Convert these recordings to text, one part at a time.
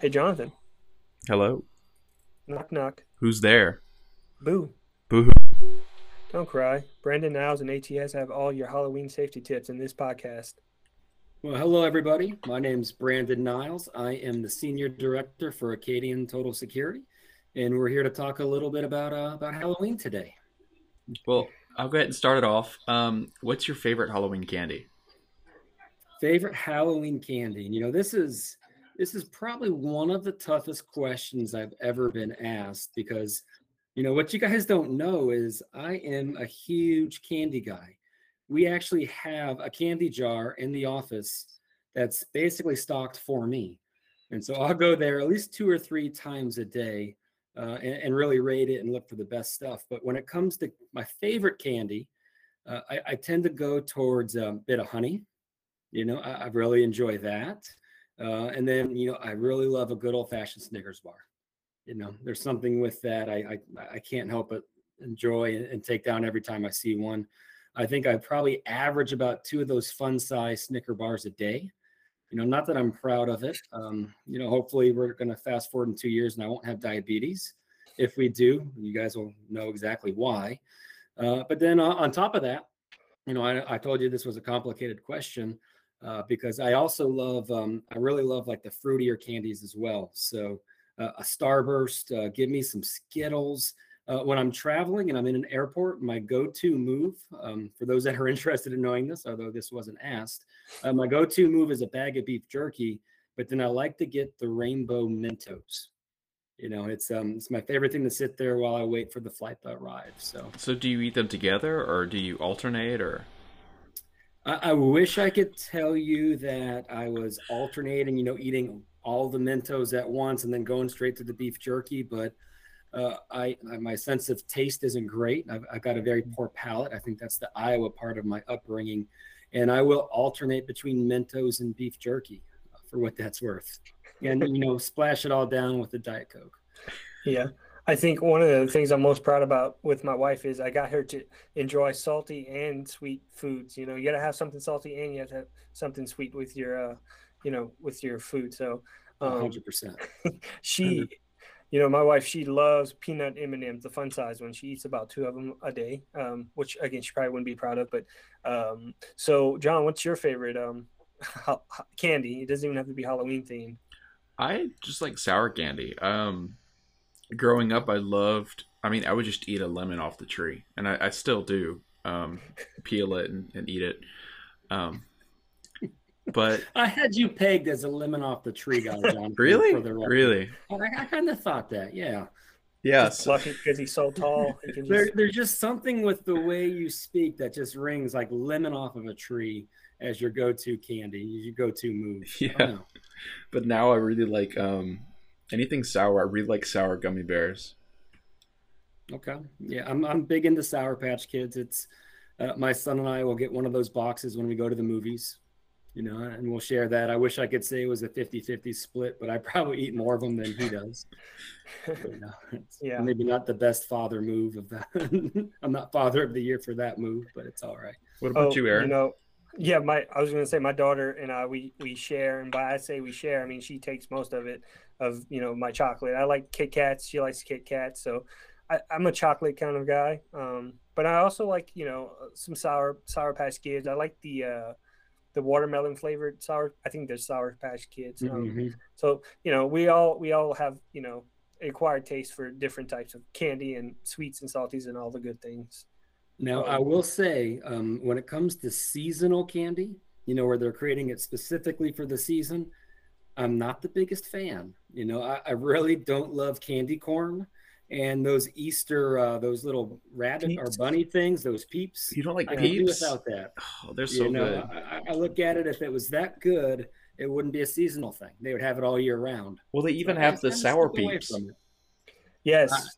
Hey, Jonathan. Hello. Knock knock. Who's there? Boo. Boo. Don't cry. Brandon Niles and ATS have all your Halloween safety tips in this podcast. Well, hello, everybody. My name's Brandon Niles. I am the Senior Director for Acadian Total Security, and we're here to talk a little bit about uh, about Halloween today. Well, I'll go ahead and start it off. Um, what's your favorite Halloween candy? Favorite Halloween candy? You know, this is this is probably one of the toughest questions I've ever been asked because, you know, what you guys don't know is I am a huge candy guy. We actually have a candy jar in the office that's basically stocked for me. And so I'll go there at least two or three times a day uh, and, and, really rate it and look for the best stuff. But when it comes to my favorite candy, uh, I, I, tend to go towards a Bit-O-Honey. You know, I, I really enjoy that. Uh, and then, you know, I really love a good old fashioned Snickers bar. You know, there's something with that I I, I can't help but enjoy and, take down every time I see one. I think I probably average about two of those fun size Snicker bars a day. You know, not that I'm proud of it. Um, you know, hopefully we're going to fast forward in two years and I won't have diabetes. If we do, you guys will know exactly why. Uh, but then uh, on top of that, you know, I, I told you this was a complicated question uh, because I also love, um, I really love like the fruitier candies as well. So uh, a Starburst, uh, give me some Skittles. Uh, when I'm traveling and I'm in an airport, my go-to move, um, for those that are interested in knowing this, although this wasn't asked, uh, my go-to move is a bag of beef jerky. But then I like to get the rainbow Mentos. You know, it's um, it's my favorite thing to sit there while I wait for the flight to arrive. So, so do you eat them together, or do you alternate, or? I, I wish I could tell you that I was alternating, you know, eating all the Mentos at once and then going straight to the beef jerky, but uh, I, my sense of taste isn't great. I've, I've, got a very mm. poor palate. I think that's the Iowa part of my upbringing, and I will alternate between Mentos and beef jerky uh, for what that's worth, and you know, splash it all down with the Diet Coke. Yeah, I think one of the things I'm most proud about with my wife is I got her to enjoy salty and sweet foods. You know, you got to have something salty and you have to have something sweet with your, uh, you know, with your food. So, um, 100%. she, you know, my wife, she loves peanut M&Ms, the fun size one. She eats about two of them a day, um, which again, she probably wouldn't be proud of. But um, so, John, what's your favorite um, candy? It doesn't even have to be Halloween themed. I just like sour candy. Um, growing up, I loved. I mean, I would just eat a lemon off the tree, and I, I still do. Um, peel it and, and eat it. Um, but I had you pegged as a lemon off the tree guy, John. really, really. I, I kind of thought that. Yeah. Yeah, lucky because he's so tall. He just... there, there's just something with the way you speak that just rings like lemon off of a tree as your go-to candy, your go-to move. Yeah, but now I really like um, Anything sour. I really like sour gummy bears. Okay. Yeah, I'm I'm big into Sour Patch Kids. It's uh, my son and I will get one of those boxes when we go to the movies, you know, and we'll share that. I wish I could say it was a 50-50 split, but I probably eat more of them than he does. you know, yeah. Maybe not the best father move of that. I'm not father of the year for that move, but it's all right. What about oh, you, Aaron? You know, yeah, my I was gonna say my daughter and I we we share, and by I say we share, I mean she takes most of it of you know my chocolate. I like Kit Kats. She likes Kit Kats, so I, am a chocolate kind of guy. Um, but I also like you know some sour sour patch kids. I like the uh, the watermelon flavored sour. I think they're sour patch kids. Um, mm-hmm. So you know we all we all have you know acquired taste for different types of candy and sweets and salties and all the good things. Now I will say um, when it comes to seasonal candy, you know where they're creating it specifically for the season. I'm not the biggest fan. You know, I, I really don't love candy corn and those Easter, uh, those little rabbit peeps. or bunny things, those peeps. You don't like I peeps? without that. Oh, they're so you know, good. I, I, look at it if it was that good, it wouldn't be a seasonal thing. They would have it all year round. Well, they even so have the sour peeps. Yes,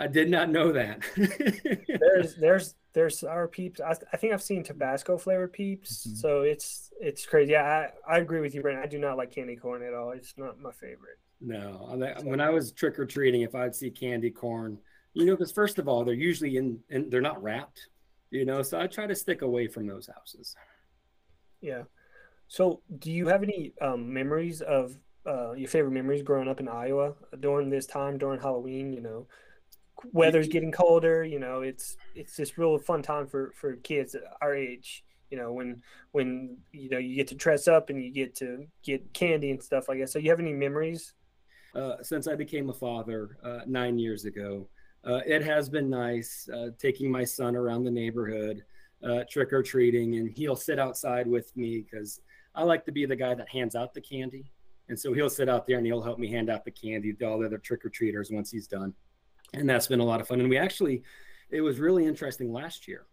I, I, did not know that. there's there's there's sour peeps. I, I think I've seen Tabasco flavored peeps. Mm-hmm. So it's it's crazy. Yeah, I, I agree with you, Brent. I do not like candy corn at all. It's not my favorite. No, when I was trick or treating, if I'd see candy corn, you know, because first of all, they're usually in, and they're not wrapped, you know, so I try to stick away from those houses. Yeah. So, do you have any um, memories of uh, your favorite memories growing up in Iowa during this time during Halloween. You know, weather's getting colder. You know, it's it's just real fun time for for kids our age. You know, when when you know you get to dress up and you get to get candy and stuff like that. So, you have any memories? Uh, since I became a father uh, nine years ago, uh, it has been nice uh, taking my son around the neighborhood, uh, trick or treating, and he'll sit outside with me because I like to be the guy that hands out the candy. And so he'll sit out there and he'll help me hand out the candy to all the other trick or treaters once he's done. And that's been a lot of fun. And we actually, it was really interesting last year.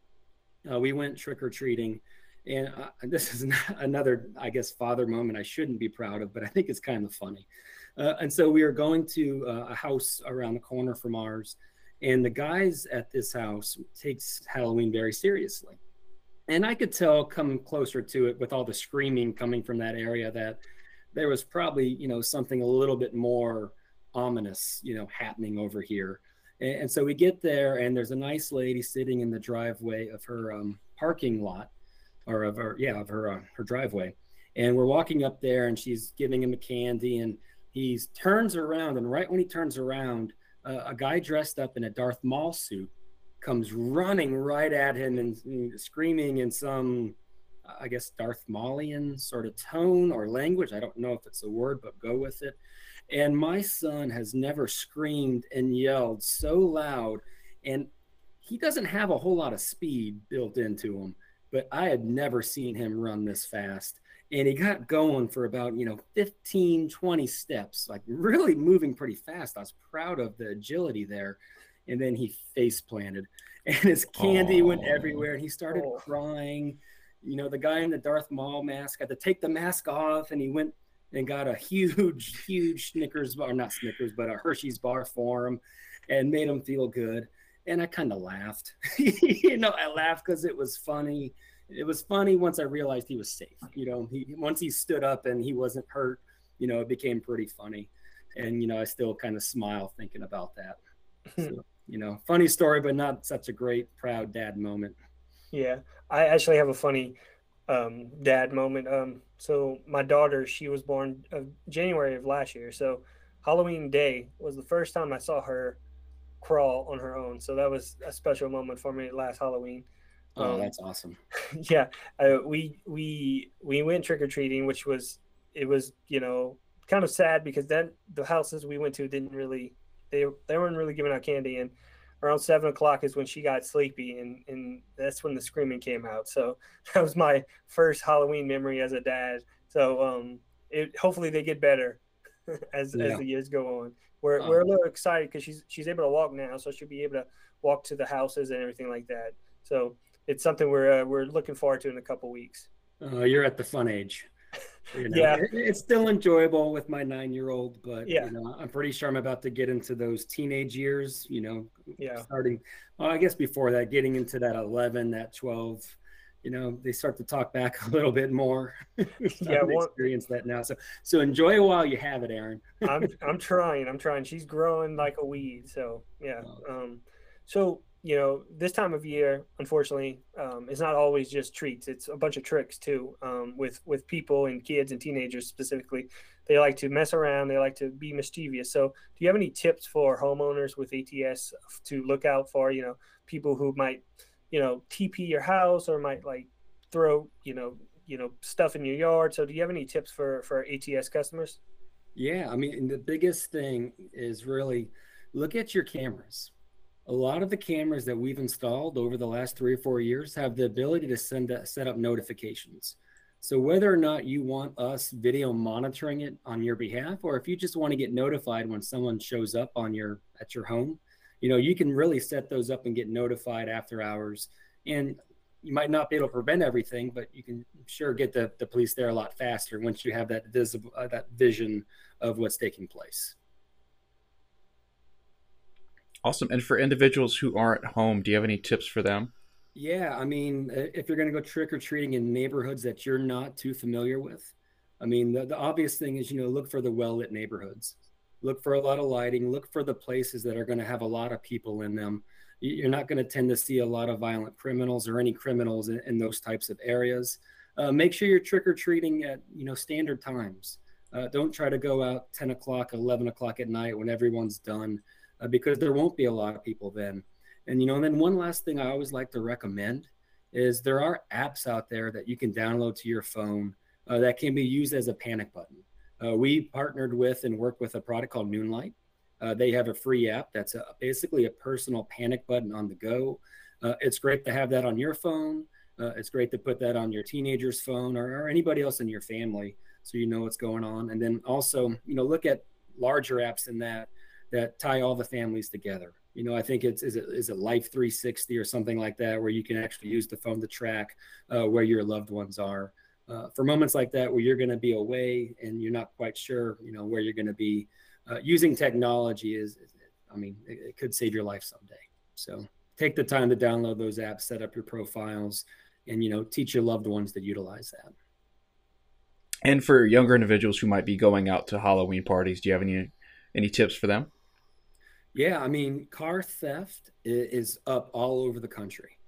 Uh, we went trick or treating. And uh, this is another, I guess, father moment I shouldn't be proud of, but I think it's kind of funny. Uh, and so we are going to uh, a house around the corner from ours. And the guys at this house takes Halloween very seriously. And I could tell coming closer to it with all the screaming coming from that area that there was probably you know something a little bit more ominous you know happening over here and, and so we get there and there's a nice lady sitting in the driveway of her um, parking lot or of her yeah of her uh, her driveway and we're walking up there and she's giving him a candy and he turns around and right when he turns around uh, a guy dressed up in a darth maul suit comes running right at him and, and screaming in some I guess, Darth Maulian sort of tone or language. I don't know if it's a word, but go with it. And my son has never screamed and yelled so loud. And he doesn't have a whole lot of speed built into him, but I had never seen him run this fast. And he got going for about, you know, 15, 20 steps, like really moving pretty fast. I was proud of the agility there. And then he face planted and his candy went everywhere. And he started oh. crying you know, the guy in the Darth Maul mask had to take the mask off and he went and got a huge, huge Snickers bar, not Snickers, but a Hershey's bar for him and made him feel good. And I kind of laughed. you know, I laughed because it was funny. It was funny once I realized he was safe. You know, he once he stood up and he wasn't hurt, you know, it became pretty funny. And, you know, I still kind of smile thinking about that. Hmm. So, you know, funny story, but not such a great, proud dad moment. Yeah, I actually have a funny um, dad moment. Um, so my daughter, she was born uh, January of last year. So Halloween day was the first time I saw her crawl on her own. So that was a special moment for me last Halloween. Oh, um, that's awesome. Yeah, uh, we we we went trick or treating, which was it was you know kind of sad because then the houses we went to didn't really they they weren't really giving out candy and around seven o'clock is when she got sleepy and, and that's when the screaming came out. So that was my first halloween memory as a dad. So um it hopefully they get better as, yeah. as the years go on. We're, um, we're a little excited because she's she's able to walk now so she'll be able to walk to the houses and everything like that. So it's something we're uh, we're looking forward to in a couple weeks. Uh, you're at the fun age you know, yeah, it, it's still enjoyable with my nine-year-old, but yeah, you know, I'm pretty sure I'm about to get into those teenage years. You know, yeah, starting. Well, I guess before that, getting into that 11, that 12. You know, they start to talk back a little bit more. yeah, well, experience that now. So, so enjoy it while you have it, Aaron. I'm, I'm trying. I'm trying. She's growing like a weed. So, yeah. Um, so you know, this time of year, unfortunately, um, it's not always just treats. It's a bunch of tricks too, um, with with people and kids and teenagers specifically. They like to mess around. They like to be mischievous. So, do you have any tips for homeowners with ATS to look out for? You know, people who might, you know, TP your house or might like throw, you know, you know, stuff in your yard. So, do you have any tips for for ATS customers? Yeah, I mean, the biggest thing is really look at your cameras a lot of the cameras that we've installed over the last three or four years have the ability to send a, set up notifications. So whether or not you want us video monitoring it on your behalf, or if you just want to get notified when someone shows up on your at your home, you know, you can really set those up and get notified after hours. And you might not be able to prevent everything, but you can sure get the, the police there a lot faster once you have that visible uh, that vision of what's taking place. Awesome. And for individuals who aren't home, do you have any tips for them? Yeah, I mean, if you're going to go trick or treating in neighborhoods that you're not too familiar with, I mean, the, the obvious thing is, you know, look for the well lit neighborhoods. Look for a lot of lighting. Look for the places that are going to have a lot of people in them. You're not going to tend to see a lot of violent criminals or any criminals in, in those types of areas. Uh, make sure you're trick or treating at, you know, standard times. Uh, don't try to go out 10 o'clock, 11 o'clock at night when everyone's done, uh, because there won't be a lot of people then. And you know, and then one last thing I always like to recommend is there are apps out there that you can download to your phone uh, that can be used as a panic button. Uh, we partnered with and worked with a product called Noonlight. Uh, they have a free app that's a, basically a personal panic button on the go. Uh, it's great to have that on your phone. Uh, it's great to put that on your teenager's phone or, or anybody else in your family so you know what's going on. And then also, you know, look at larger apps than that that tie all the families together. You know, I think it's is it is it Life 360 or something like that, where you can actually use the phone to track uh, where your loved ones are. Uh, for moments like that, where you're going to be away and you're not quite sure, you know, where you're going to be, uh, using technology is, I mean, it, it could save your life someday. So take the time to download those apps, set up your profiles, and you know, teach your loved ones to utilize that. And for younger individuals who might be going out to Halloween parties, do you have any any tips for them? Yeah, I mean, car theft is up all over the country.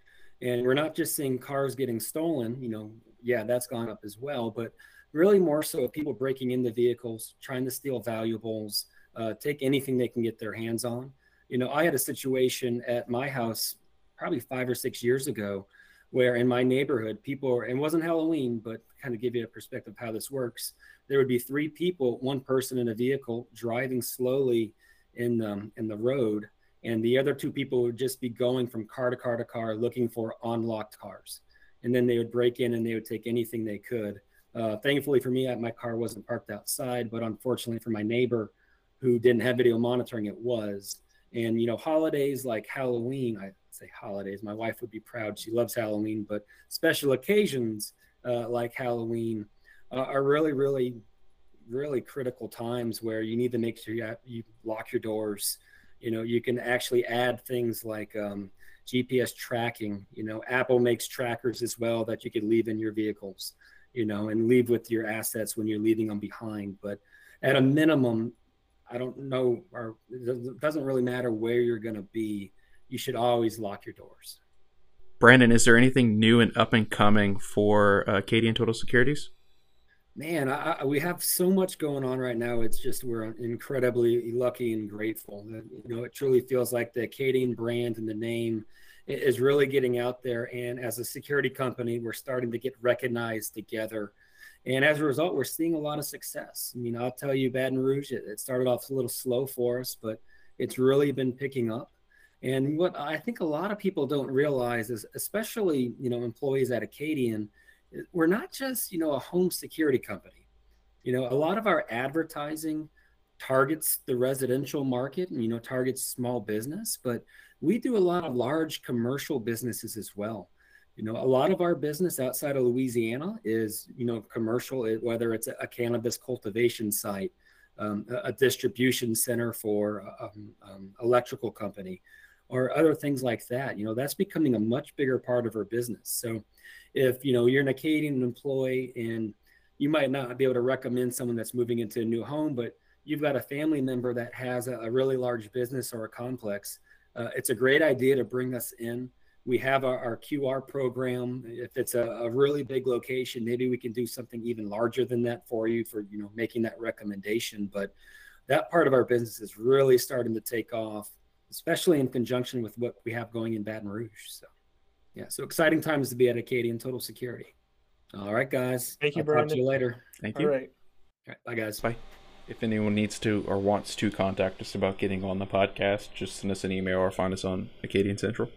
And we're not just seeing cars getting stolen, you know, yeah, that's gone up as well, but really more so people breaking into vehicles, trying to steal valuables, uh, take anything they can get their hands on. You know, I had a situation at my house probably five or six years ago where in my neighborhood, people, and it wasn't Halloween, but kind of give you a perspective of how this works. There would be three people, one person in a vehicle driving slowly in the in the road, and the other two people would just be going from car to car to car looking for unlocked cars, and then they would break in and they would take anything they could. Uh, thankfully for me, my car wasn't parked outside, but unfortunately for my neighbor, who didn't have video monitoring, it was. And you know, holidays like Halloween, I say holidays. My wife would be proud. She loves Halloween, but special occasions uh, like Halloween uh, are really, really really critical times where you need to make sure you, you lock your doors. You know, you can actually add things like um, GPS tracking. You know, Apple makes trackers as well that you can leave in your vehicles. You know, and leave with your assets when you're leaving them behind. But at a minimum, I don't know, or it doesn't really matter where you're going to be. You should always lock your doors. Brandon, is there anything new and up and coming for uh, Cadian Total Securities? Man, I, I, we have so much going on right now. It's just we're incredibly lucky and grateful. You know, it truly feels like the Acadian brand and the name is really getting out there. And as a security company, we're starting to get recognized together. And as a result, we're seeing a lot of success. I mean, I'll tell you, Baton Rouge, it, it started off a little slow for us, but it's really been picking up. And what I think a lot of people don't realize is, especially you know employees at Acadian, we're not just you know a home security company. You know a lot of our advertising targets the residential market and you know targets small business but we do a lot of large commercial businesses as well. You know a lot of our business outside of louisiana is you know commercial whether it's a, cannabis cultivation site um, a, distribution center for um, um, electrical company or other things like that. You know that's becoming a much bigger part of our business. So if you know you're an Acadian employee and you might not be able to recommend someone that's moving into a new home, but you've got a family member that has a, a really large business or a complex, uh, it's a great idea to bring us in. We have our, our QR program. If it's a, a, really big location, maybe we can do something even larger than that for you for you know making that recommendation. But that part of our business is really starting to take off, especially in conjunction with what we have going in Baton Rouge. So yeah, so exciting times to be at Acadian Total Security. All right, guys. Thank you, I'll Brandon. Talk to you later. Thank you. All right. All right. Bye, guys. Bye. If anyone needs to or wants to contact us about getting on the podcast, just send us an email or find us on Acadian Central.